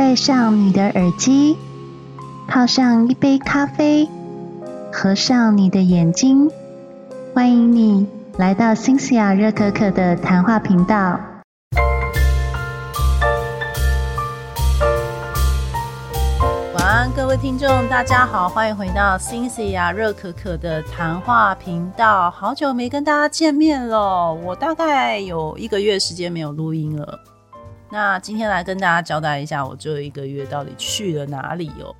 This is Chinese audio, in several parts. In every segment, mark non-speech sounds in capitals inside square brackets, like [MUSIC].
戴上你的耳机，泡上一杯咖啡，合上你的眼睛，欢迎你来到新西亚热可可的谈话频道。晚安，各位听众，大家好，欢迎回到新西亚热可可的谈话频道。好久没跟大家见面了，我大概有一个月时间没有录音了。那今天来跟大家交代一下，我这一个月到底去了哪里哦？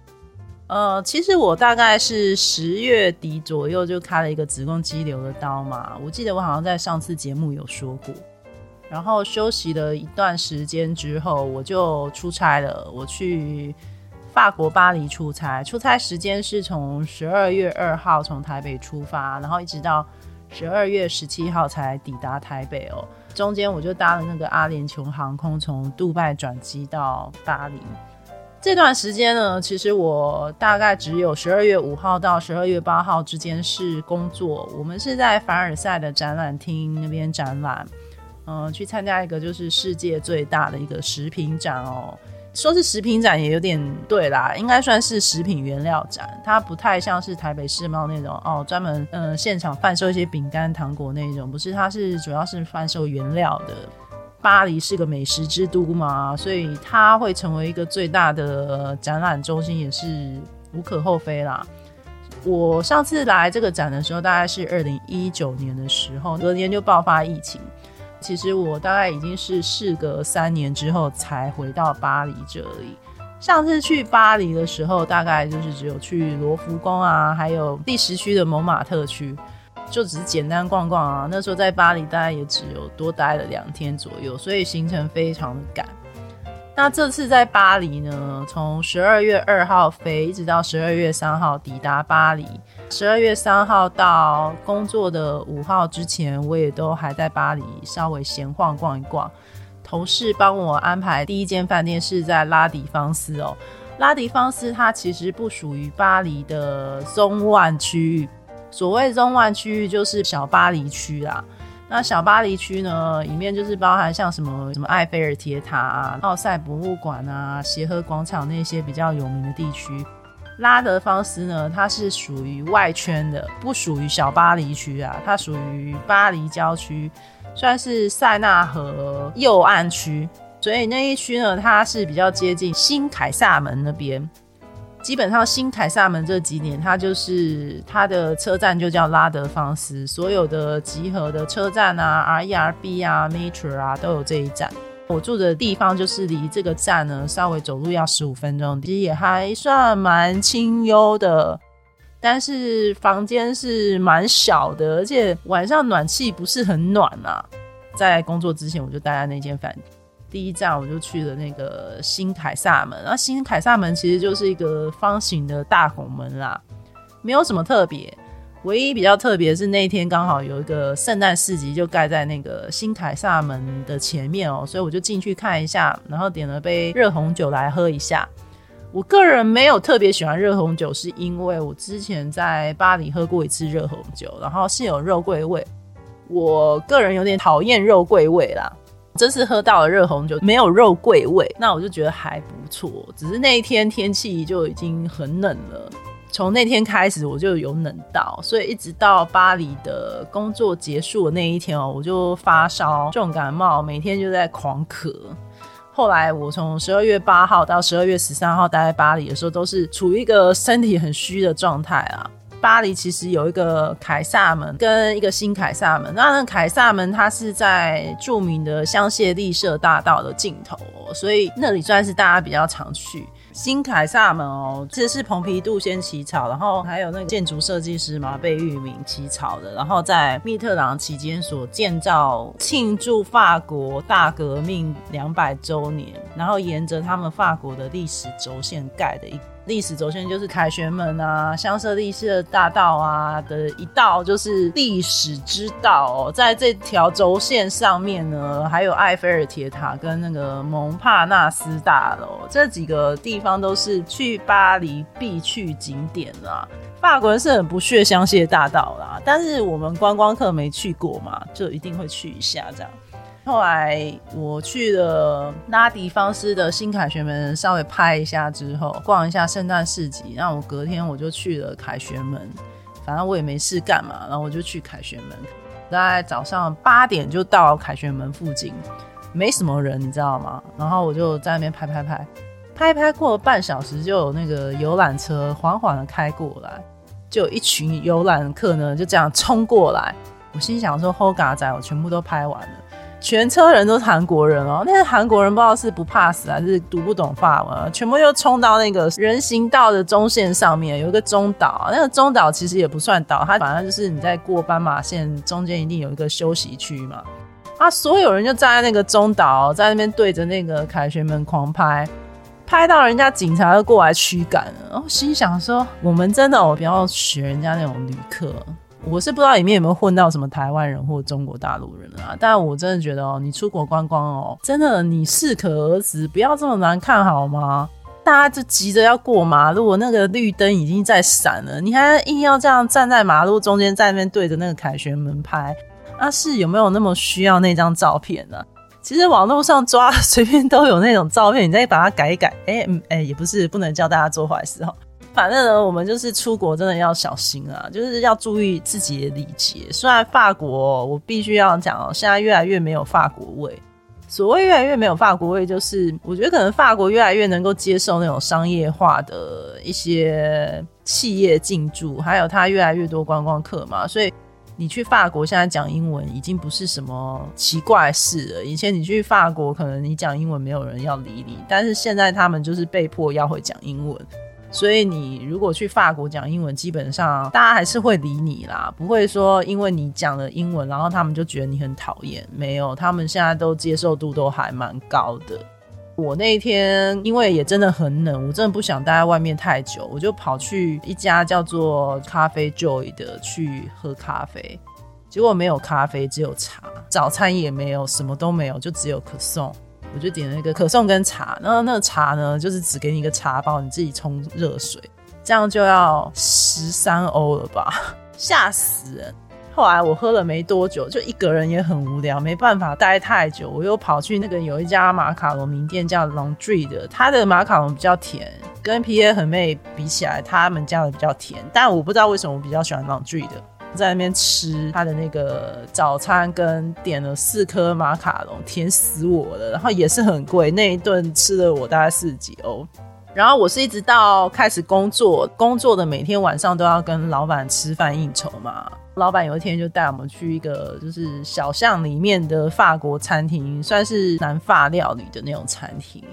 呃，其实我大概是十月底左右就开了一个子宫肌瘤的刀嘛。我记得我好像在上次节目有说过。然后休息了一段时间之后，我就出差了。我去法国巴黎出差，出差时间是从十二月二号从台北出发，然后一直到十二月十七号才抵达台北哦。中间我就搭了那个阿联酋航空从杜拜转机到巴黎。这段时间呢，其实我大概只有十二月五号到十二月八号之间是工作。我们是在凡尔赛的展览厅那边展览。嗯，去参加一个就是世界最大的一个食品展哦。说是食品展也有点对啦，应该算是食品原料展。它不太像是台北世贸那种哦，专门嗯现场贩售一些饼干、糖果那种，不是，它是主要是贩售原料的。巴黎是个美食之都嘛，所以它会成为一个最大的展览中心，也是无可厚非啦。我上次来这个展的时候，大概是二零一九年的时候，隔年就爆发疫情。其实我大概已经是事隔三年之后才回到巴黎这里。上次去巴黎的时候，大概就是只有去罗浮宫啊，还有第十区的蒙马特区，就只是简单逛逛啊。那时候在巴黎大概也只有多待了两天左右，所以行程非常的赶。那这次在巴黎呢，从十二月二号飞，一直到十二月三号抵达巴黎。十二月三号到工作的五号之前，我也都还在巴黎稍微闲晃逛一逛。同事帮我安排第一间饭店是在拉迪芳斯哦。拉迪芳斯它其实不属于巴黎的中万区域，所谓中万区域就是小巴黎区啦。那小巴黎区呢，里面就是包含像什么什么埃菲尔铁塔啊、奥赛博物馆啊、协和广场那些比较有名的地区。拉德芳斯呢，它是属于外圈的，不属于小巴黎区啊，它属于巴黎郊区，算是塞纳河右岸区，所以那一区呢，它是比较接近新凯撒门那边。基本上新凯撒门这几年，它就是它的车站就叫拉德芳斯，所有的集合的车站啊，R E R B 啊，Metro 啊，都有这一站。我住的地方就是离这个站呢，稍微走路要十五分钟，其实也还算蛮清幽的。但是房间是蛮小的，而且晚上暖气不是很暖啊。在工作之前，我就待在那间饭。第一站我就去了那个新凯撒门，然后新凯撒门其实就是一个方形的大拱门啦，没有什么特别。唯一比较特别是那一天刚好有一个圣诞市集，就盖在那个新凯撒门的前面哦，所以我就进去看一下，然后点了杯热红酒来喝一下。我个人没有特别喜欢热红酒，是因为我之前在巴黎喝过一次热红酒，然后是有肉桂味，我个人有点讨厌肉桂味啦。这次喝到了热红酒，没有肉桂味，那我就觉得还不错。只是那一天天气就已经很冷了。从那天开始我就有冷到，所以一直到巴黎的工作结束的那一天哦，我就发烧、重感冒，每天就在狂咳。后来我从十二月八号到十二月十三号待在巴黎的时候，都是处于一个身体很虚的状态啊。巴黎其实有一个凯撒门跟一个新凯撒门，那那凯撒门它是在著名的香榭丽舍大道的尽头，所以那里算是大家比较常去。新凯撒门哦，这是蓬皮杜先起草，然后还有那个建筑设计师嘛贝玉明起草的，然后在密特朗期间所建造，庆祝法国大革命两百周年，然后沿着他们法国的历史轴线盖的一。历史轴线就是凯旋门啊，香榭丽舍大道啊的一道，就是历史之道哦。在这条轴线上面呢，还有埃菲尔铁塔跟那个蒙帕纳斯大楼这几个地方都是去巴黎必去景点啦。法国人是很不屑香榭大道啦，但是我们观光客没去过嘛，就一定会去一下这样。后来我去了拉迪方斯的新凯旋门，稍微拍一下之后，逛一下圣诞市集。然后我隔天我就去了凯旋门，反正我也没事干嘛，然后我就去凯旋门。大概早上八点就到凯旋门附近，没什么人，你知道吗？然后我就在那边拍拍拍，拍拍过了半小时，就有那个游览车缓缓的开过来，就有一群游览客呢就这样冲过来。我心想说：“Ho 嘎仔，我全部都拍完了。”全车人都是韩国人哦，那些韩国人不知道是不怕死还是读不懂法文，全部又冲到那个人行道的中线上面，有一个中岛，那个中岛其实也不算岛，它反正就是你在过斑马线中间一定有一个休息区嘛，啊，所有人就站在那个中岛，在那边对着那个凯旋门狂拍，拍到人家警察都过来驱赶了，然后心想说，我们真的我，不要学人家那种旅客。我是不知道里面有没有混到什么台湾人或中国大陆人啊，但我真的觉得哦，你出国观光哦，真的你适可而止，不要这么难看好吗？大家就急着要过马路，那个绿灯已经在闪了，你还硬要这样站在马路中间，在那边对着那个凯旋门拍，啊，是有没有那么需要那张照片呢？其实网络上抓 [LAUGHS] 随便都有那种照片，你再把它改一改，哎哎，也不是不能叫大家做坏事哈。反正呢，我们就是出国真的要小心啊，就是要注意自己的礼节。虽然法国，我必须要讲哦，现在越来越没有法国味。所谓越来越没有法国味，就是我觉得可能法国越来越能够接受那种商业化的一些企业进驻，还有它越来越多观光客嘛，所以你去法国现在讲英文已经不是什么奇怪事了。以前你去法国，可能你讲英文没有人要理你，但是现在他们就是被迫要会讲英文。所以你如果去法国讲英文，基本上大家还是会理你啦，不会说因为你讲了英文，然后他们就觉得你很讨厌。没有，他们现在都接受度都还蛮高的。我那天因为也真的很冷，我真的不想待在外面太久，我就跑去一家叫做咖啡 Joy 的去喝咖啡，结果没有咖啡，只有茶，早餐也没有，什么都没有，就只有可颂。我就点了一个可颂跟茶，然后那个茶呢，就是只给你一个茶包，你自己冲热水，这样就要十三欧了吧，吓死人！后来我喝了没多久，就一个人也很无聊，没办法待太久，我又跑去那个有一家马卡龙名店叫 Laundry 的，它的马卡龙比较甜，跟 P A 和妹比起来，他们家的比较甜，但我不知道为什么我比较喜欢 Laundry 的。在那边吃他的那个早餐，跟点了四颗马卡龙，甜死我了。然后也是很贵，那一顿吃了我大概四十几欧。然后我是一直到开始工作，工作的每天晚上都要跟老板吃饭应酬嘛。老板有一天就带我们去一个就是小巷里面的法国餐厅，算是南法料理的那种餐厅。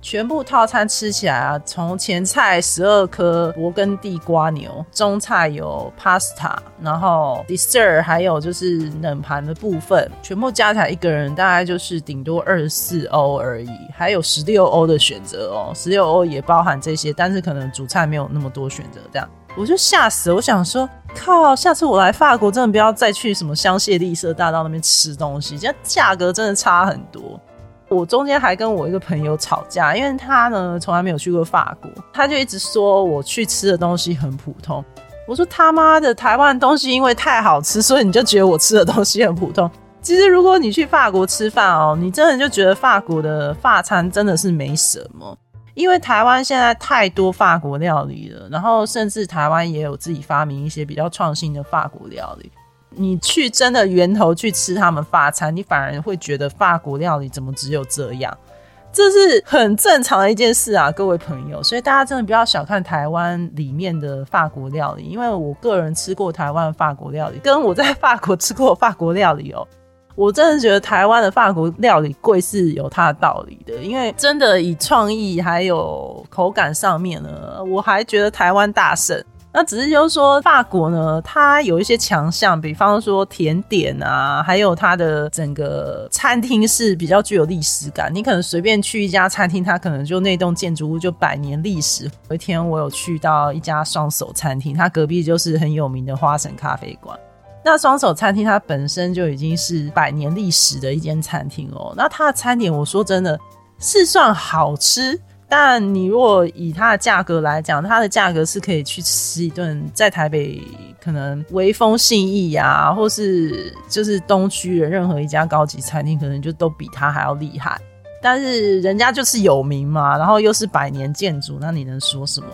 全部套餐吃起来啊，从前菜十二颗勃艮第瓜牛，中菜有 pasta，然后 dessert 还有就是冷盘的部分，全部加起来一个人大概就是顶多二十四欧而已，还有十六欧的选择哦，十六欧也包含这些，但是可能主菜没有那么多选择，这样我就吓死，我想说靠，下次我来法国真的不要再去什么香榭丽舍大道那边吃东西，这价格真的差很多。我中间还跟我一个朋友吵架，因为他呢从来没有去过法国，他就一直说我去吃的东西很普通。我说他妈的，台湾东西因为太好吃，所以你就觉得我吃的东西很普通。其实如果你去法国吃饭哦，你真的就觉得法国的法餐真的是没什么，因为台湾现在太多法国料理了，然后甚至台湾也有自己发明一些比较创新的法国料理。你去真的源头去吃他们法餐，你反而会觉得法国料理怎么只有这样？这是很正常的一件事啊，各位朋友。所以大家真的不要小看台湾里面的法国料理，因为我个人吃过台湾法国料理，跟我在法国吃过法国料理哦，我真的觉得台湾的法国料理贵是有它的道理的，因为真的以创意还有口感上面呢，我还觉得台湾大胜。那只是就是说，法国呢，它有一些强项，比方说甜点啊，还有它的整个餐厅是比较具有历史感。你可能随便去一家餐厅，它可能就那栋建筑物就百年历史。有一天我有去到一家双手餐厅，它隔壁就是很有名的花神咖啡馆。那双手餐厅它本身就已经是百年历史的一间餐厅哦。那它的餐点，我说真的是算好吃。但你如果以它的价格来讲，它的价格是可以去吃一顿在台北可能微风信义啊，或是就是东区的任何一家高级餐厅，可能就都比它还要厉害。但是人家就是有名嘛，然后又是百年建筑，那你能说什么？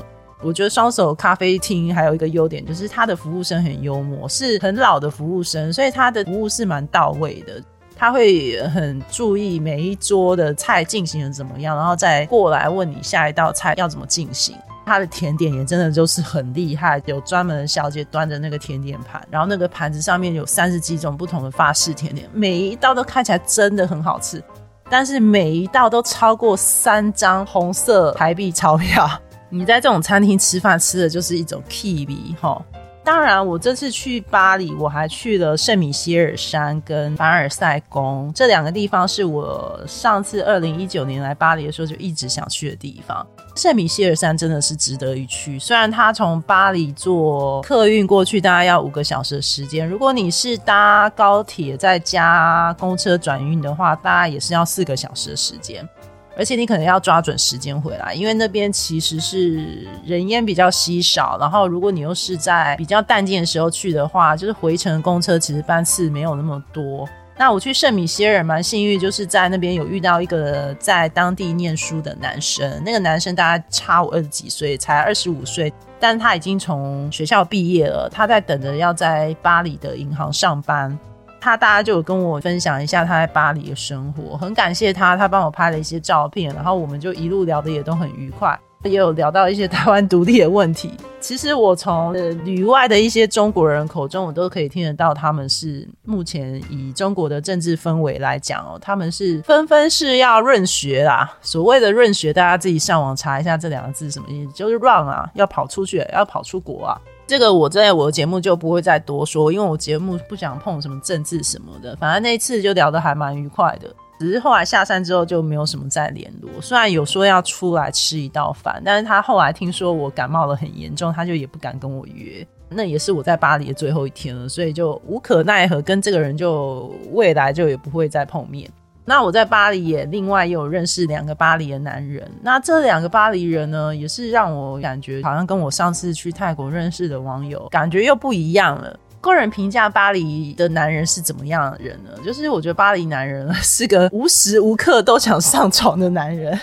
我觉得双手咖啡厅还有一个优点，就是他的服务生很幽默，是很老的服务生，所以他的服务是蛮到位的。他会很注意每一桌的菜进行的怎么样，然后再过来问你下一道菜要怎么进行。他的甜点也真的就是很厉害，有专门的小姐端着那个甜点盘，然后那个盘子上面有三十几种不同的法式甜点，每一道都看起来真的很好吃，但是每一道都超过三张红色台币钞票。你在这种餐厅吃饭吃的就是一种 K B 哈。当然，我这次去巴黎，我还去了圣米歇尔山跟凡尔赛宫这两个地方，是我上次二零一九年来巴黎的时候就一直想去的地方。圣米歇尔山真的是值得一去，虽然它从巴黎坐客运过去大概要五个小时的时间，如果你是搭高铁再加公车转运的话，大概也是要四个小时的时间。而且你可能要抓准时间回来，因为那边其实是人烟比较稀少。然后，如果你又是在比较淡季的时候去的话，就是回程公车其实班次没有那么多。那我去圣米歇尔蛮幸运，就是在那边有遇到一个在当地念书的男生。那个男生大概差我二十几岁，才二十五岁，但他已经从学校毕业了，他在等着要在巴黎的银行上班。他大家就有跟我分享一下他在巴黎的生活，很感谢他，他帮我拍了一些照片，然后我们就一路聊的也都很愉快，也有聊到一些台湾独立的问题。[LAUGHS] 其实我从旅外的一些中国人口中，我都可以听得到，他们是目前以中国的政治氛围来讲哦，他们是纷纷是要润学啦。所谓的润学，大家自己上网查一下这两个字什么意思，就是 run 啊，要跑出去，要跑出国啊。这个我在我的节目就不会再多说，因为我节目不想碰什么政治什么的。反正那次就聊得还蛮愉快的，只是后来下山之后就没有什么再联络。虽然有说要出来吃一道饭，但是他后来听说我感冒了很严重，他就也不敢跟我约。那也是我在巴黎的最后一天了，所以就无可奈何，跟这个人就未来就也不会再碰面。那我在巴黎也另外也有认识两个巴黎的男人，那这两个巴黎人呢，也是让我感觉好像跟我上次去泰国认识的网友感觉又不一样了。个人评价巴黎的男人是怎么样的人呢？就是我觉得巴黎男人 [LAUGHS] 是个无时无刻都想上床的男人。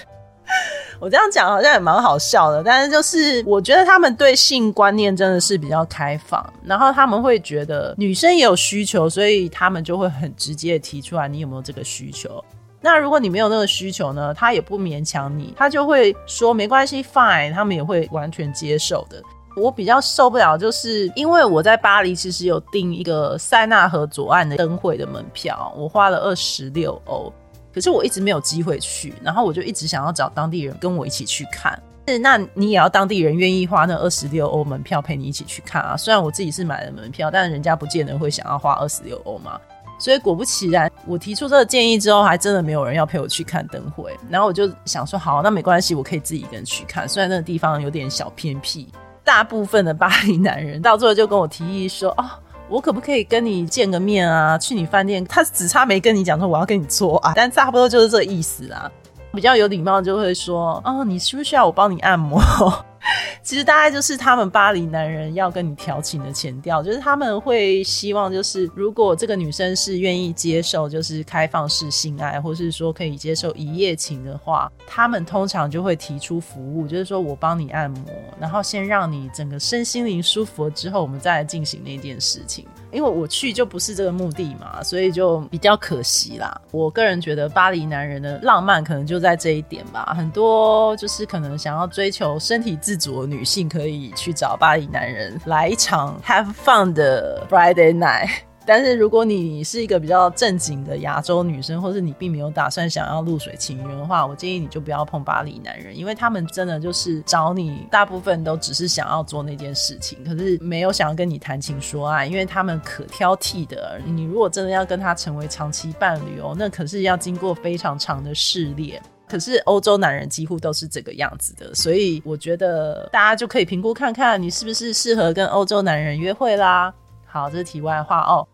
我这样讲好像也蛮好笑的，但是就是我觉得他们对性观念真的是比较开放，然后他们会觉得女生也有需求，所以他们就会很直接的提出来，你有没有这个需求？那如果你没有那个需求呢，他也不勉强你，他就会说没关系，fine，他们也会完全接受的。我比较受不了，就是因为我在巴黎其实有订一个塞纳河左岸的灯会的门票，我花了二十六欧。可是我一直没有机会去，然后我就一直想要找当地人跟我一起去看。是，那你也要当地人愿意花那二十六欧门票陪你一起去看啊。虽然我自己是买了门票，但是人家不见得会想要花二十六欧嘛。所以果不其然，我提出这个建议之后，还真的没有人要陪我去看灯会。然后我就想说，好，那没关系，我可以自己一个人去看。虽然那个地方有点小偏僻，大部分的巴黎男人到最后就跟我提议说，哦。我可不可以跟你见个面啊？去你饭店，他只差没跟你讲说我要跟你做啊，但差不多就是这意思啦。比较有礼貌就会说，哦，你需不需要我帮你按摩？[LAUGHS] 其实大概就是他们巴黎男人要跟你调情的前调，就是他们会希望，就是如果这个女生是愿意接受，就是开放式性爱，或是说可以接受一夜情的话，他们通常就会提出服务，就是说我帮你按摩，然后先让你整个身心灵舒服了之后，我们再来进行那件事情。因为我去就不是这个目的嘛，所以就比较可惜啦。我个人觉得巴黎男人的浪漫可能就在这一点吧。很多就是可能想要追求身体自主的女性，可以去找巴黎男人来一场 have fun 的 Friday night。但是如果你是一个比较正经的亚洲女生，或是你并没有打算想要露水情缘的话，我建议你就不要碰巴黎男人，因为他们真的就是找你，大部分都只是想要做那件事情，可是没有想要跟你谈情说爱，因为他们可挑剔的。你如果真的要跟他成为长期伴侣哦，那可是要经过非常长的试炼。可是欧洲男人几乎都是这个样子的，所以我觉得大家就可以评估看看你是不是适合跟欧洲男人约会啦。好，这是题外话哦。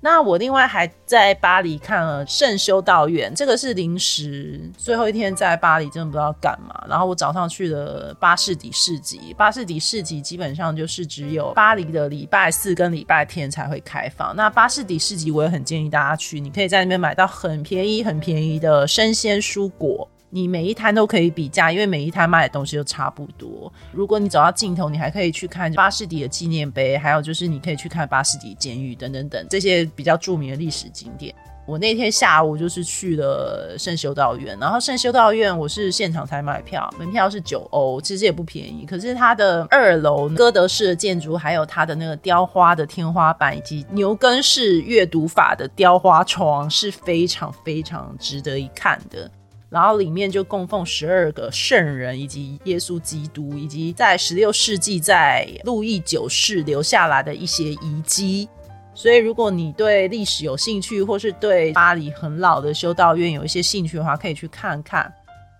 那我另外还在巴黎看了圣修道院，这个是临时最后一天在巴黎，真的不知道干嘛。然后我早上去了巴士底市集，巴士底市集基本上就是只有巴黎的礼拜四跟礼拜天才会开放。那巴士底市集我也很建议大家去，你可以在那边买到很便宜、很便宜的生鲜蔬果。你每一摊都可以比价，因为每一摊卖的东西都差不多。如果你走到尽头，你还可以去看巴士底的纪念碑，还有就是你可以去看巴士底监狱等等等这些比较著名的历史景点。我那天下午就是去了圣修道院，然后圣修道院我是现场才买票，门票是九欧，其实也不便宜。可是它的二楼哥德式的建筑，还有它的那个雕花的天花板，以及牛根式阅读法的雕花窗，是非常非常值得一看的。然后里面就供奉十二个圣人，以及耶稣基督，以及在十六世纪在路易九世留下来的一些遗迹。所以，如果你对历史有兴趣，或是对巴黎很老的修道院有一些兴趣的话，可以去看看。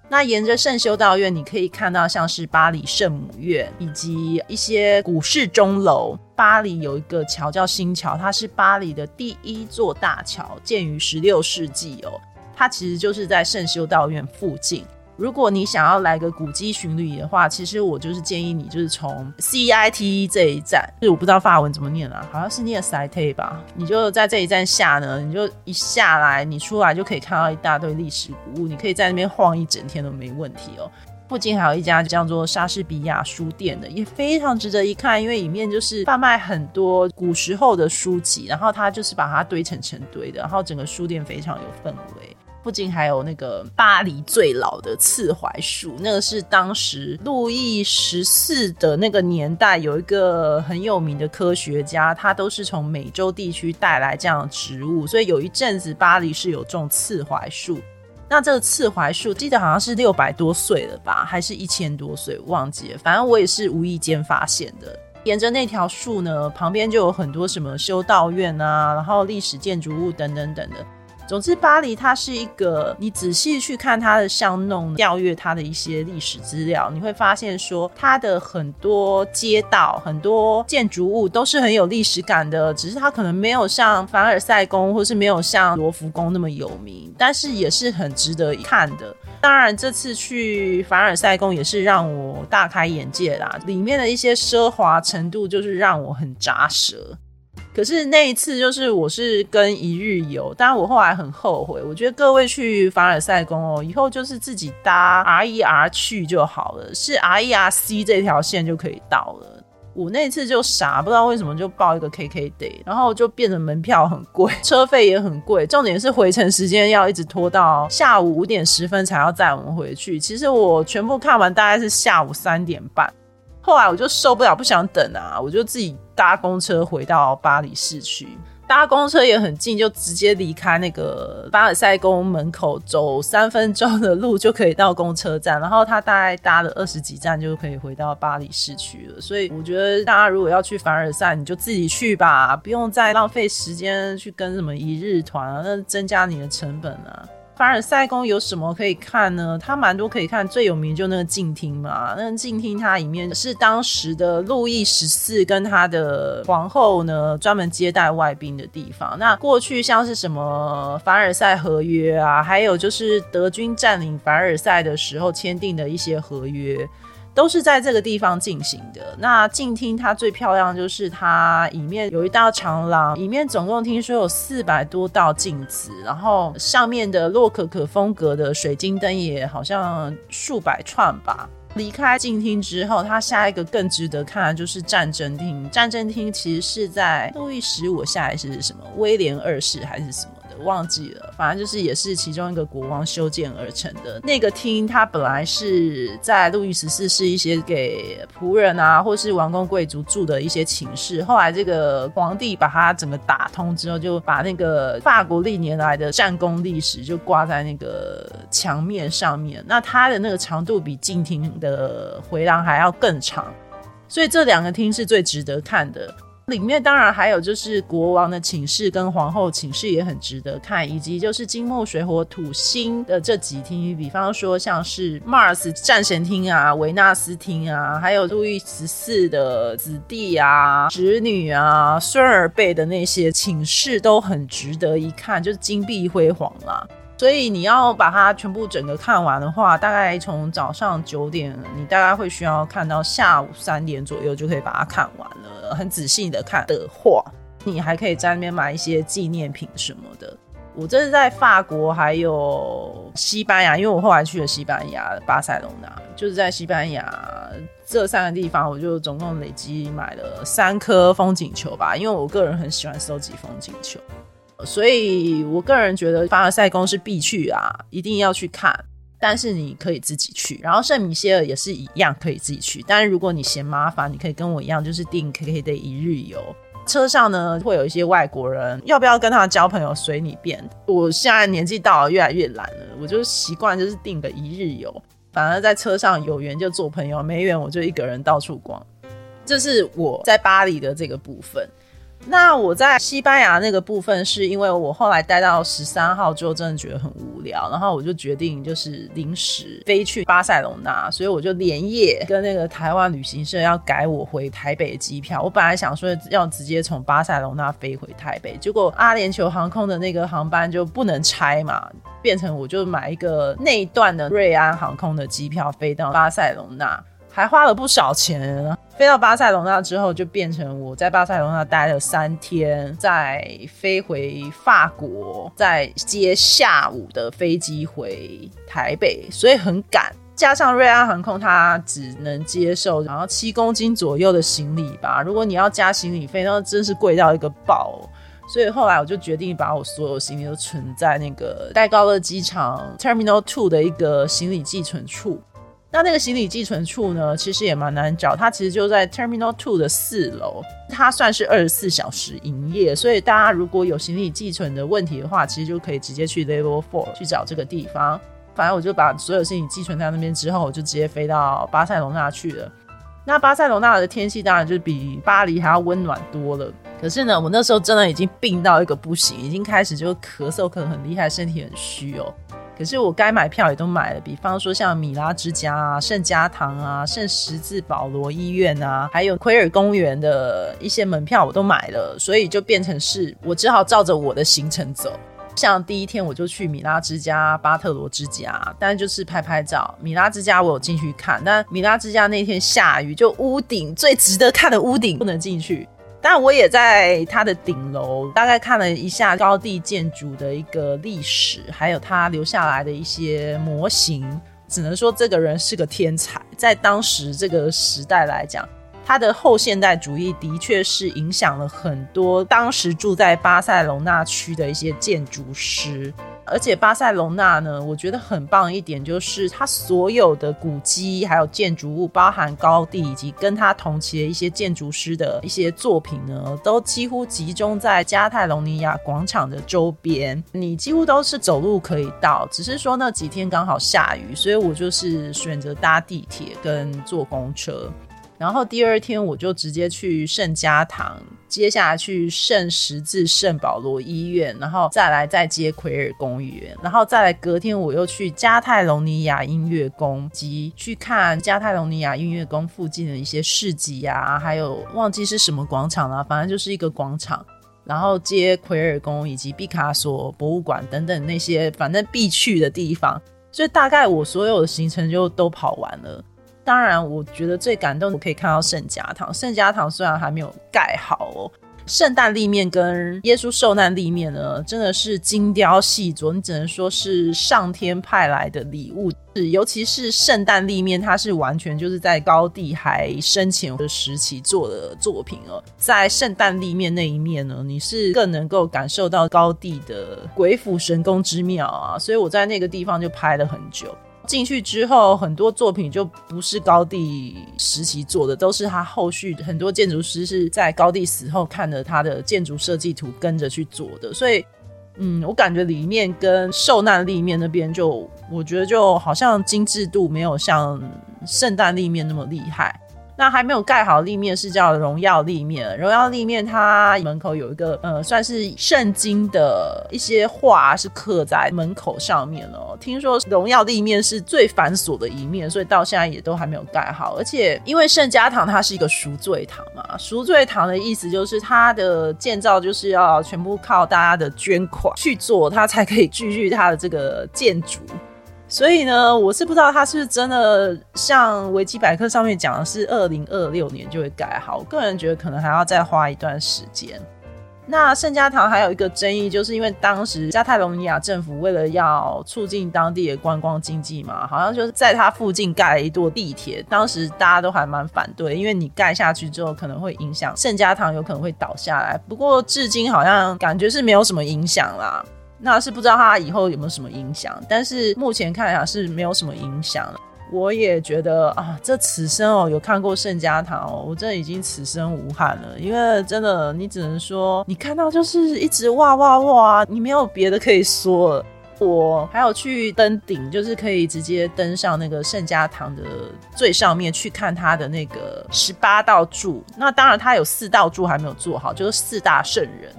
那沿着圣修道院，你可以看到像是巴黎圣母院，以及一些古式钟楼。巴黎有一个桥叫新桥，它是巴黎的第一座大桥，建于十六世纪哦。它其实就是在圣修道院附近。如果你想要来个古迹巡礼的话，其实我就是建议你，就是从 C I T 这一站，就是我不知道法文怎么念啊，好像是念 Cite 吧。你就在这一站下呢，你就一下来，你出来就可以看到一大堆历史古物，你可以在那边晃一整天都没问题哦。附近还有一家叫做莎士比亚书店的，也非常值得一看，因为里面就是贩卖很多古时候的书籍，然后它就是把它堆成成堆的，然后整个书店非常有氛围。附近还有那个巴黎最老的刺槐树，那个是当时路易十四的那个年代有一个很有名的科学家，他都是从美洲地区带来这样的植物，所以有一阵子巴黎是有种刺槐树。那这个刺槐树记得好像是六百多岁了吧，还是一千多岁，忘记了。反正我也是无意间发现的。沿着那条树呢，旁边就有很多什么修道院啊，然后历史建筑物等等等的。总之，巴黎它是一个，你仔细去看它的巷弄，调阅它的一些历史资料，你会发现说，它的很多街道、很多建筑物都是很有历史感的，只是它可能没有像凡尔赛宫，或是没有像罗浮宫那么有名，但是也是很值得一看的。当然，这次去凡尔赛宫也是让我大开眼界啦，里面的一些奢华程度就是让我很扎舌。可是那一次就是我是跟一日游，当然我后来很后悔。我觉得各位去凡尔赛宫哦，以后就是自己搭 R E R 去就好了，是 R E R C 这条线就可以到了。我那次就傻，不知道为什么就报一个 K K day，然后就变成门票很贵，车费也很贵，重点是回程时间要一直拖到下午五点十分才要载我们回去。其实我全部看完大概是下午三点半。后来我就受不了，不想等啊，我就自己搭公车回到巴黎市区。搭公车也很近，就直接离开那个巴尔塞宫门口，走三分钟的路就可以到公车站。然后他大概搭了二十几站就可以回到巴黎市区了。所以我觉得大家如果要去凡尔赛，你就自己去吧，不用再浪费时间去跟什么一日团啊，那增加你的成本啊。凡尔赛宫有什么可以看呢？它蛮多可以看，最有名就那个镜厅嘛。那个镜厅它里面是当时的路易十四跟他的皇后呢专门接待外宾的地方。那过去像是什么凡尔赛合约啊，还有就是德军占领凡尔赛的时候签订的一些合约。都是在这个地方进行的。那静厅它最漂亮就是它里面有一道长廊，里面总共听说有四百多道镜子，然后上面的洛可可风格的水晶灯也好像数百串吧。离开静厅之后，它下一个更值得看的就是战争厅。战争厅其实是在路易十五下一世是什么？威廉二世还是什么？忘记了，反正就是也是其中一个国王修建而成的那个厅。它本来是在路易十四是一些给仆人啊，或是王公贵族住的一些寝室。后来这个皇帝把它整个打通之后，就把那个法国历年来的战功历史就挂在那个墙面上面。那它的那个长度比静厅的回廊还要更长，所以这两个厅是最值得看的。里面当然还有就是国王的寝室跟皇后寝室也很值得看，以及就是金木水火土星的这几厅，比方说像是 Mars 战神厅啊、维纳斯厅啊，还有路易十四的子弟啊、侄女啊、孙儿辈的那些寝室都很值得一看，就是金碧辉煌啦。所以你要把它全部整个看完的话，大概从早上九点，你大概会需要看到下午三点左右就可以把它看完了。很仔细的看的话，你还可以在那边买一些纪念品什么的。我这是在法国还有西班牙，因为我后来去了西班牙巴塞隆纳，就是在西班牙这三个地方，我就总共累积买了三颗风景球吧，因为我个人很喜欢收集风景球。所以，我个人觉得凡尔赛宫是必去啊，一定要去看。但是你可以自己去，然后圣米歇尔也是一样可以自己去。但是如果你嫌麻烦，你可以跟我一样，就是订 KK 的一日游。车上呢会有一些外国人，要不要跟他交朋友随你便。我现在年纪到了，越来越懒了，我就习惯就是订个一日游。反而在车上有缘就做朋友，没缘我就一个人到处逛。这是我在巴黎的这个部分。那我在西班牙那个部分，是因为我后来待到十三号之后，真的觉得很无聊，然后我就决定就是临时飞去巴塞隆纳，所以我就连夜跟那个台湾旅行社要改我回台北的机票。我本来想说要直接从巴塞隆纳飞回台北，结果阿联酋航空的那个航班就不能拆嘛，变成我就买一个那一段的瑞安航空的机票飞到巴塞隆纳。还花了不少钱，飞到巴塞隆纳之后，就变成我在巴塞隆纳待了三天，再飞回法国，再接下午的飞机回台北，所以很赶。加上瑞安航空，它只能接受然后七公斤左右的行李吧。如果你要加行李费，那真是贵到一个爆。所以后来我就决定把我所有行李都存在那个戴高乐机场 Terminal Two 的一个行李寄存处。那那个行李寄存处呢，其实也蛮难找。它其实就在 Terminal Two 的四楼，它算是二十四小时营业。所以大家如果有行李寄存的问题的话，其实就可以直接去 Level Four 去找这个地方。反正我就把所有行李寄存在那边之后，我就直接飞到巴塞隆纳去了。那巴塞隆纳的天气当然就比巴黎还要温暖多了。可是呢，我那时候真的已经病到一个不行，已经开始就咳嗽，咳很厉害，身体很虚哦。可是我该买票也都买了，比方说像米拉之家啊、圣家堂啊、圣十字保罗医院啊，还有奎尔公园的一些门票我都买了，所以就变成是我只好照着我的行程走。像第一天我就去米拉之家、巴特罗之家，但就是拍拍照。米拉之家我有进去看，但米拉之家那天下雨，就屋顶最值得看的屋顶不能进去。但我也在它的顶楼大概看了一下高地建筑的一个历史，还有他留下来的一些模型。只能说这个人是个天才，在当时这个时代来讲，他的后现代主义的确是影响了很多当时住在巴塞隆纳区的一些建筑师。而且巴塞隆纳呢，我觉得很棒一点就是它所有的古迹还有建筑物，包含高地以及跟它同期的一些建筑师的一些作品呢，都几乎集中在加泰隆尼亚广场的周边。你几乎都是走路可以到，只是说那几天刚好下雨，所以我就是选择搭地铁跟坐公车。然后第二天我就直接去圣家堂，接下来去圣十字圣保罗医院，然后再来再接奎尔公园，然后再来隔天我又去加泰隆尼亚音乐宫及去看加泰隆尼亚音乐宫附近的一些市集啊，还有忘记是什么广场了，反正就是一个广场，然后接奎尔宫以及毕卡索博物馆等等那些反正必去的地方，所以大概我所有的行程就都跑完了。当然，我觉得最感动，我可以看到圣家堂。圣家堂虽然还没有盖好哦，圣诞立面跟耶稣受难立面呢，真的是精雕细琢，你只能说是上天派来的礼物。是，尤其是圣诞立面，它是完全就是在高地还生前的时期做的作品哦。在圣诞立面那一面呢，你是更能够感受到高地的鬼斧神工之妙啊，所以我在那个地方就拍了很久。进去之后，很多作品就不是高地实习做的，都是他后续很多建筑师是在高地死后看着他的建筑设计图跟着去做的。所以，嗯，我感觉里面跟受难立面那边就，我觉得就好像精致度没有像圣诞立面那么厉害。那还没有盖好立面是叫荣耀立面，荣耀立面它门口有一个呃，算是圣经的一些画是刻在门口上面哦。听说荣耀立面是最繁琐的一面，所以到现在也都还没有盖好。而且因为圣家堂它是一个赎罪堂嘛，赎罪堂的意思就是它的建造就是要全部靠大家的捐款去做，它才可以继续它的这个建筑。所以呢，我是不知道他是不是真的像维基百科上面讲的是二零二六年就会改好。我个人觉得可能还要再花一段时间。那圣家堂还有一个争议，就是因为当时加泰隆尼亚政府为了要促进当地的观光经济嘛，好像就是在它附近盖了一座地铁。当时大家都还蛮反对，因为你盖下去之后可能会影响圣家堂，有可能会倒下来。不过至今好像感觉是没有什么影响啦。那是不知道它以后有没有什么影响，但是目前看来是没有什么影响。我也觉得啊，这此生哦有看过圣家堂哦，我真的已经此生无憾了。因为真的，你只能说你看到就是一直哇哇哇，你没有别的可以说了。我还有去登顶，就是可以直接登上那个圣家堂的最上面去看它的那个十八道柱。那当然，它有四道柱还没有做好，就是四大圣人。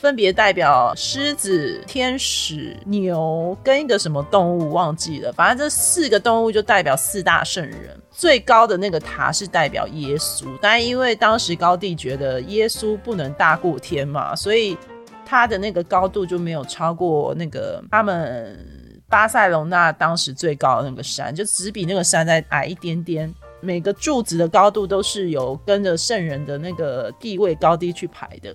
分别代表狮子、天使、牛跟一个什么动物忘记了，反正这四个动物就代表四大圣人。最高的那个塔是代表耶稣，但因为当时高地觉得耶稣不能大过天嘛，所以他的那个高度就没有超过那个他们巴塞隆那当时最高的那个山，就只比那个山再矮一点点。每个柱子的高度都是有跟着圣人的那个地位高低去排的。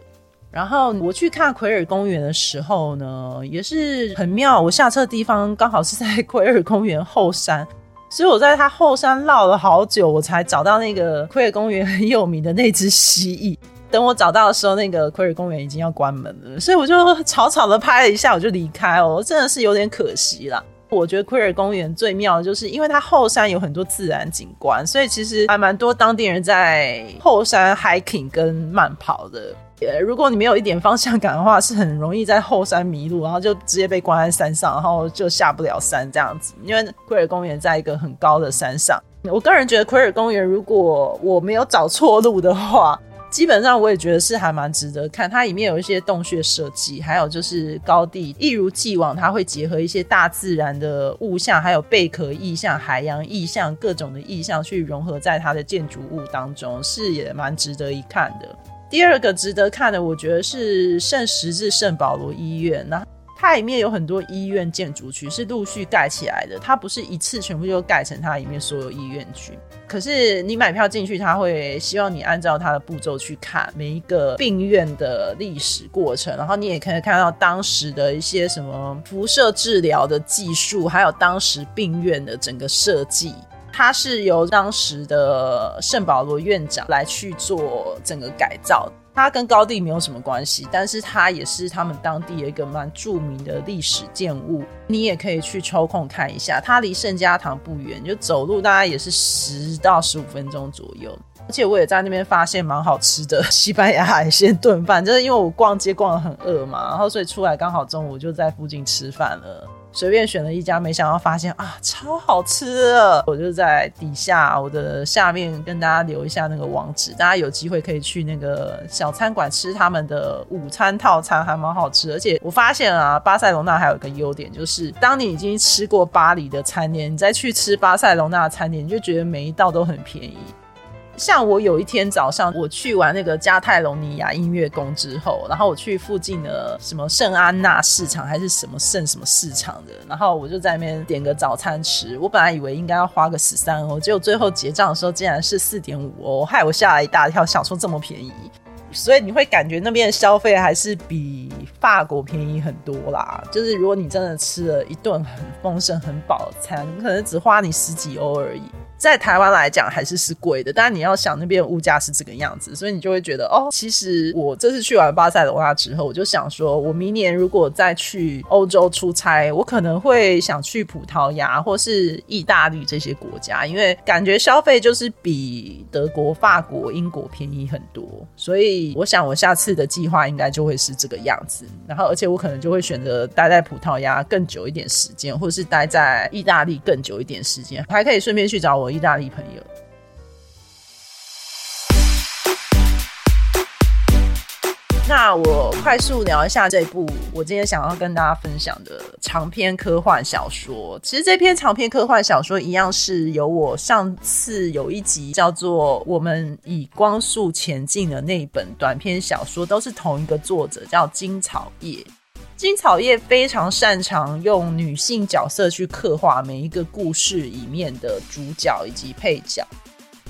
然后我去看奎尔公园的时候呢，也是很妙。我下车的地方刚好是在奎尔公园后山，所以我在它后山绕了好久，我才找到那个奎尔公园很有名的那只蜥蜴。等我找到的时候，那个奎尔公园已经要关门了，所以我就草草的拍了一下，我就离开哦，真的是有点可惜啦。我觉得奎尔公园最妙的就是因为它后山有很多自然景观，所以其实还蛮多当地人在后山 hiking 跟慢跑的。如果你没有一点方向感的话，是很容易在后山迷路，然后就直接被关在山上，然后就下不了山这样子。因为奎尔公园在一个很高的山上，我个人觉得奎尔公园如果我没有找错路的话，基本上我也觉得是还蛮值得看。它里面有一些洞穴设计，还有就是高地一如既往，它会结合一些大自然的物象，还有贝壳意象、海洋意象各种的意象去融合在它的建筑物当中，是也蛮值得一看的。第二个值得看的，我觉得是圣十字圣保罗医院。那它里面有很多医院建筑群是陆续盖起来的，它不是一次全部就盖成它里面所有医院群。可是你买票进去，他会希望你按照它的步骤去看每一个病院的历史过程，然后你也可以看到当时的一些什么辐射治疗的技术，还有当时病院的整个设计。它是由当时的圣保罗院长来去做整个改造，它跟高地没有什么关系，但是它也是他们当地一个蛮著名的历史建物。你也可以去抽空看一下，它离圣家堂不远，就走路大概也是十到十五分钟左右。而且我也在那边发现蛮好吃的西班牙海鲜炖饭，就是因为我逛街逛的很饿嘛，然后所以出来刚好中午就在附近吃饭了。随便选了一家，没想到发现啊，超好吃！我就在底下我的下面跟大家留一下那个网址，大家有机会可以去那个小餐馆吃他们的午餐套餐，还蛮好吃。而且我发现啊，巴塞隆纳还有一个优点，就是当你已经吃过巴黎的餐点，你再去吃巴塞隆纳的餐点，你就觉得每一道都很便宜。像我有一天早上，我去完那个加泰隆尼亚音乐宫之后，然后我去附近的什么圣安娜市场还是什么圣什么市场的，然后我就在那边点个早餐吃。我本来以为应该要花个十三欧，结果最后结账的时候竟然是四点五欧，害我吓了一大跳，想说这么便宜。所以你会感觉那边的消费还是比法国便宜很多啦。就是如果你真的吃了一顿很丰盛、很饱的餐，可能只花你十几欧而已。在台湾来讲还是是贵的，但你要想那边物价是这个样子，所以你就会觉得哦，其实我这次去完巴塞罗那之后，我就想说，我明年如果再去欧洲出差，我可能会想去葡萄牙或是意大利这些国家，因为感觉消费就是比德国、法国、英国便宜很多，所以我想我下次的计划应该就会是这个样子。然后，而且我可能就会选择待在葡萄牙更久一点时间，或者是待在意大利更久一点时间，还可以顺便去找我。意大利朋友。那我快速聊一下这部我今天想要跟大家分享的长篇科幻小说。其实这篇长篇科幻小说一样是由我上次有一集叫做我们以光速前进的那一本短篇小说都是同一个作者叫金草叶。金草叶非常擅长用女性角色去刻画每一个故事里面的主角以及配角。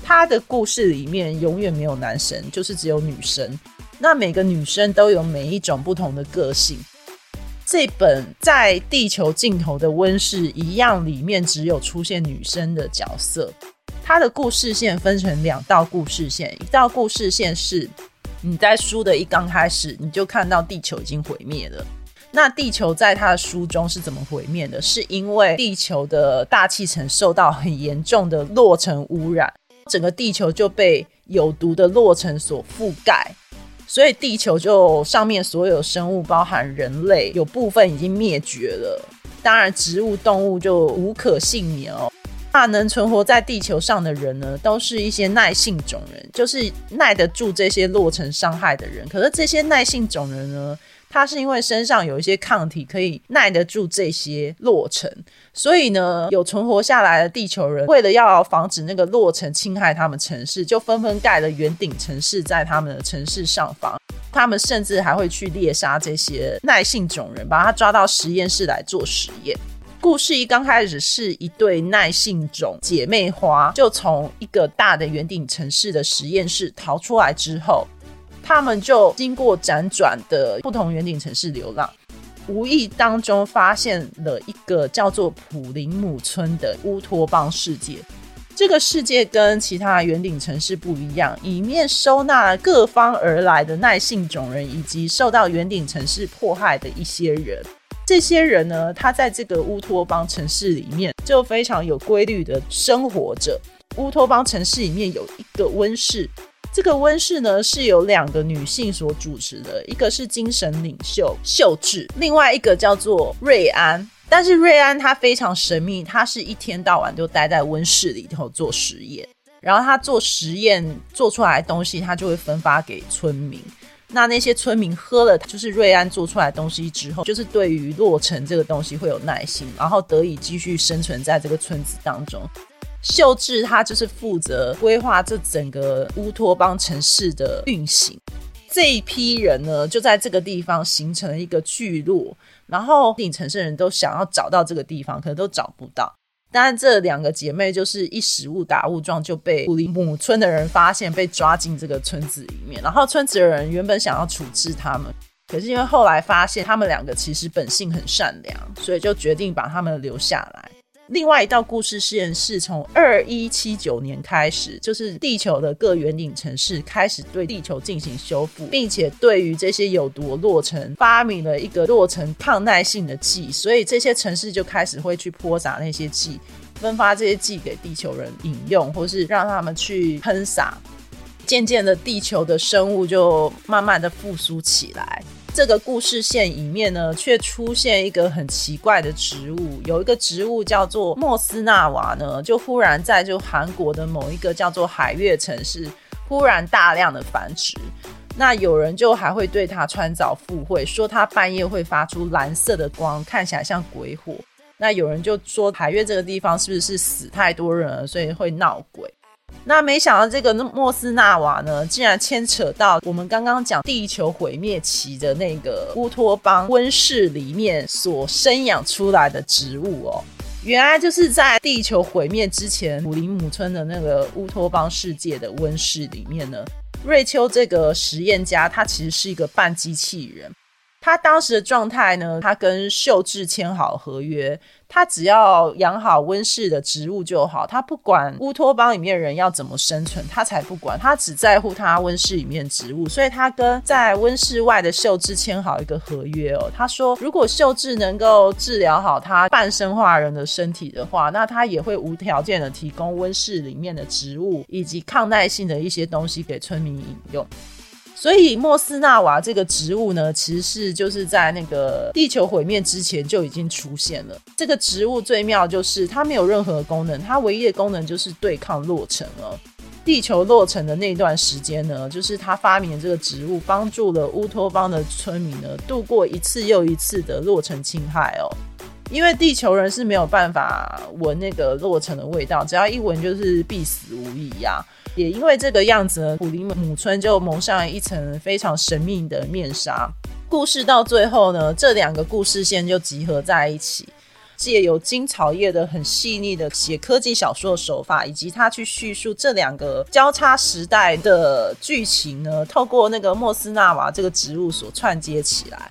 他的故事里面永远没有男神，就是只有女生。那每个女生都有每一种不同的个性。这本在地球尽头的温室一样，里面只有出现女生的角色。它的故事线分成两道故事线，一道故事线是你在书的一刚开始，你就看到地球已经毁灭了。那地球在他的书中是怎么毁灭的？是因为地球的大气层受到很严重的落尘污染，整个地球就被有毒的落尘所覆盖。所以地球就上面所有生物，包含人类，有部分已经灭绝了。当然，植物、动物就无可幸免哦。那能存活在地球上的人呢，都是一些耐性种人，就是耐得住这些落成伤害的人。可是这些耐性种人呢？他是因为身上有一些抗体，可以耐得住这些落尘，所以呢，有存活下来的地球人，为了要防止那个落尘侵害他们城市，就纷纷盖了圆顶城市在他们的城市上方。他们甚至还会去猎杀这些耐性种人，把他抓到实验室来做实验。故事一刚开始是一对耐性种姐妹花，就从一个大的圆顶城市的实验室逃出来之后。他们就经过辗转的不同圆顶城市流浪，无意当中发现了一个叫做普林姆村的乌托邦世界。这个世界跟其他圆顶城市不一样，里面收纳各方而来的耐性种人，以及受到圆顶城市迫害的一些人。这些人呢，他在这个乌托邦城市里面就非常有规律的生活着。乌托邦城市里面有一个温室。这个温室呢是由两个女性所主持的，一个是精神领袖秀智，另外一个叫做瑞安。但是瑞安她非常神秘，她是一天到晚就待在温室里头做实验，然后她做实验做出来的东西，她就会分发给村民。那那些村民喝了就是瑞安做出来的东西之后，就是对于落成这个东西会有耐心，然后得以继续生存在这个村子当中。秀智他就是负责规划这整个乌托邦城市的运行。这一批人呢，就在这个地方形成了一个聚落，然后顶城市人都想要找到这个地方，可能都找不到。当然，这两个姐妹就是一时误打误撞就被普林姆村的人发现，被抓进这个村子里面。然后村子的人原本想要处置他们，可是因为后来发现他们两个其实本性很善良，所以就决定把他们留下来。另外一道故事实验是从二一七九年开始，就是地球的各圆顶城市开始对地球进行修复，并且对于这些有毒落尘发明了一个落尘抗耐性的剂，所以这些城市就开始会去泼洒那些剂，分发这些剂给地球人饮用，或是让他们去喷洒。渐渐的，地球的生物就慢慢的复苏起来。这个故事线里面呢，却出现一个很奇怪的植物，有一个植物叫做莫斯纳瓦呢，就忽然在就韩国的某一个叫做海月城市，忽然大量的繁殖。那有人就还会对它穿凿附会，说它半夜会发出蓝色的光，看起来像鬼火。那有人就说海月这个地方是不是死太多人了，所以会闹鬼？那没想到这个莫斯纳瓦呢，竟然牵扯到我们刚刚讲地球毁灭期的那个乌托邦温室里面所生养出来的植物哦。原来就是在地球毁灭之前，普林姆村的那个乌托邦世界的温室里面呢，瑞秋这个实验家，他其实是一个半机器人。他当时的状态呢，他跟秀智签好合约。他只要养好温室的植物就好，他不管乌托邦里面人要怎么生存，他才不管，他只在乎他温室里面植物。所以他跟在温室外的秀智签好一个合约哦。他说，如果秀智能够治疗好他半生化人的身体的话，那他也会无条件的提供温室里面的植物以及抗耐性的一些东西给村民饮用。所以莫斯纳瓦这个植物呢，其实是就是在那个地球毁灭之前就已经出现了。这个植物最妙就是它没有任何功能，它唯一的功能就是对抗落尘哦。地球落成的那段时间呢，就是他发明的这个植物，帮助了乌托邦的村民呢度过一次又一次的落成侵害哦。因为地球人是没有办法闻那个落成的味道，只要一闻就是必死无疑呀。也因为这个样子呢，普林姆村就蒙上了一层非常神秘的面纱。故事到最后呢，这两个故事线就集合在一起。借由金草叶的很细腻的写科技小说的手法，以及他去叙述这两个交叉时代的剧情呢，透过那个莫斯纳瓦这个植物所串接起来，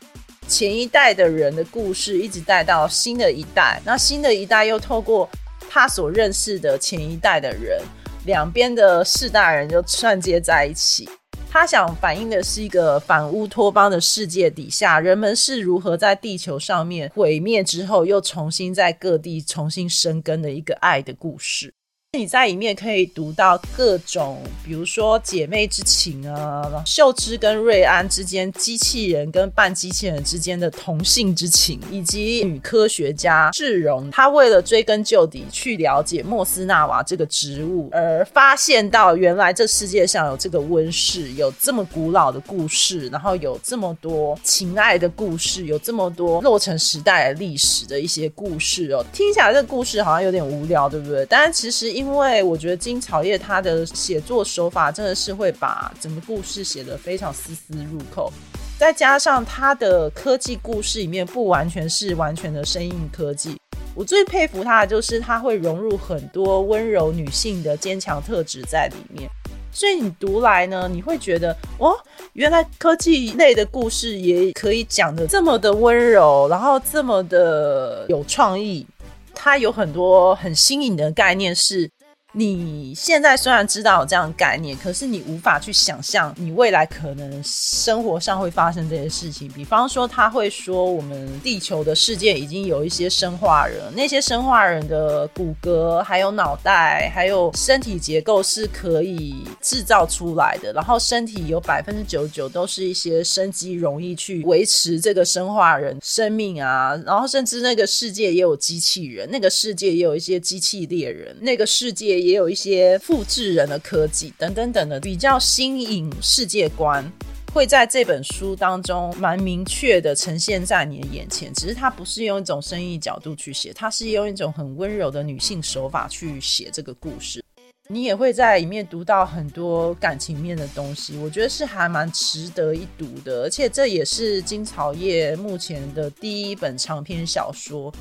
前一代的人的故事一直带到新的一代，那新的一代又透过他所认识的前一代的人，两边的世代人就串接在一起。他想反映的是一个反乌托邦的世界底下，人们是如何在地球上面毁灭之后，又重新在各地重新生根的一个爱的故事。你在里面可以读到各种，比如说姐妹之情啊，秀芝跟瑞安之间，机器人跟半机器人之间的同性之情，以及女科学家智荣，她为了追根究底去了解莫斯纳瓦这个植物，而发现到原来这世界上有这个温室，有这么古老的故事，然后有这么多情爱的故事，有这么多落成时代的历史的一些故事哦。听起来这个故事好像有点无聊，对不对？但是其实因因为我觉得金草叶他的写作手法真的是会把整个故事写得非常丝丝入扣，再加上他的科技故事里面不完全是完全的生硬科技，我最佩服他的就是他会融入很多温柔女性的坚强特质在里面，所以你读来呢，你会觉得哦，原来科技类的故事也可以讲的这么的温柔，然后这么的有创意。它有很多很新颖的概念是。你现在虽然知道有这样的概念，可是你无法去想象你未来可能生活上会发生这些事情。比方说，他会说我们地球的世界已经有一些生化人，那些生化人的骨骼、还有脑袋、还有身体结构是可以制造出来的。然后身体有百分之九十九都是一些生机，容易去维持这个生化人生命啊。然后甚至那个世界也有机器人，那个世界也有一些机器猎人，那个世界。也有一些复制人的科技等等等的比较新颖世界观，会在这本书当中蛮明确的呈现在你的眼前。只是它不是用一种生意角度去写，它是用一种很温柔的女性手法去写这个故事。你也会在里面读到很多感情面的东西，我觉得是还蛮值得一读的。而且这也是金草叶目前的第一本长篇小说。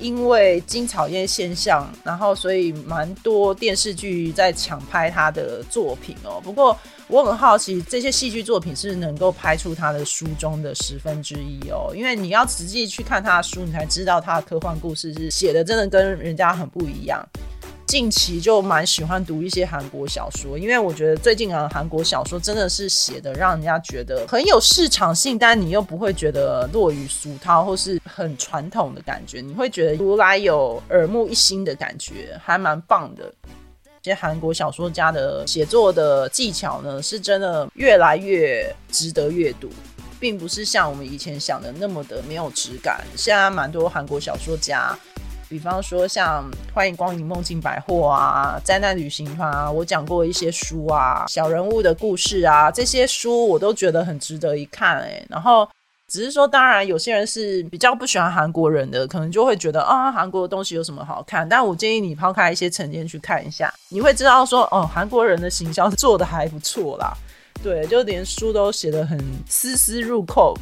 因为金草烟现象，然后所以蛮多电视剧在抢拍他的作品哦。不过我很好奇，这些戏剧作品是能够拍出他的书中的十分之一哦。因为你要实际去看他的书，你才知道他的科幻故事是写的真的跟人家很不一样。近期就蛮喜欢读一些韩国小说，因为我觉得最近啊，韩国小说真的是写的让人家觉得很有市场性，但你又不会觉得落于俗套或是很传统的感觉，你会觉得读来有耳目一新的感觉，还蛮棒的。这些韩国小说家的写作的技巧呢，是真的越来越值得阅读，并不是像我们以前想的那么的没有质感。现在蛮多韩国小说家。比方说像欢迎光临梦境百货啊，灾难旅行团啊，我讲过一些书啊，小人物的故事啊，这些书我都觉得很值得一看哎。然后只是说，当然有些人是比较不喜欢韩国人的，可能就会觉得啊，韩国的东西有什么好看？但我建议你抛开一些成见去看一下，你会知道说，哦，韩国人的形象做的还不错啦。对，就连书都写的很丝丝入扣。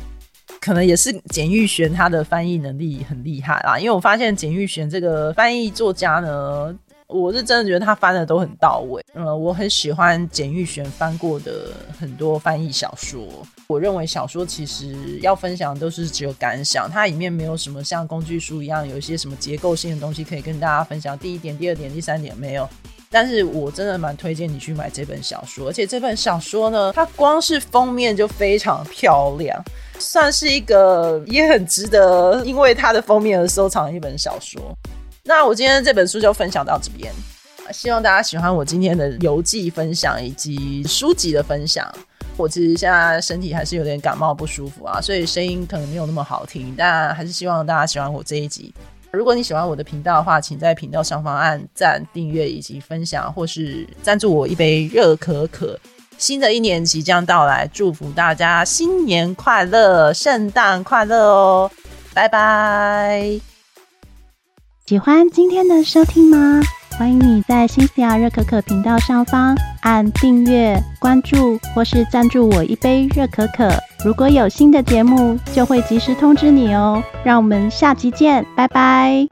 可能也是简玉璇他的翻译能力很厉害啦，因为我发现简玉璇这个翻译作家呢，我是真的觉得他翻的都很到位。嗯，我很喜欢简玉璇翻过的很多翻译小说。我认为小说其实要分享都是只有感想，它里面没有什么像工具书一样有一些什么结构性的东西可以跟大家分享。第一点、第二点、第三点没有。但是我真的蛮推荐你去买这本小说，而且这本小说呢，它光是封面就非常漂亮，算是一个也很值得因为它的封面而收藏的一本小说。那我今天这本书就分享到这边，希望大家喜欢我今天的游记分享以及书籍的分享。我其实现在身体还是有点感冒不舒服啊，所以声音可能没有那么好听，但还是希望大家喜欢我这一集。如果你喜欢我的频道的话，请在频道上方按赞、订阅以及分享，或是赞助我一杯热可可。新的一年即将到来，祝福大家新年快乐，圣诞快乐哦！拜拜。喜欢今天的收听吗？欢迎你在新西亚热可可频道上方按订阅、关注，或是赞助我一杯热可可。如果有新的节目，就会及时通知你哦。让我们下集见，拜拜。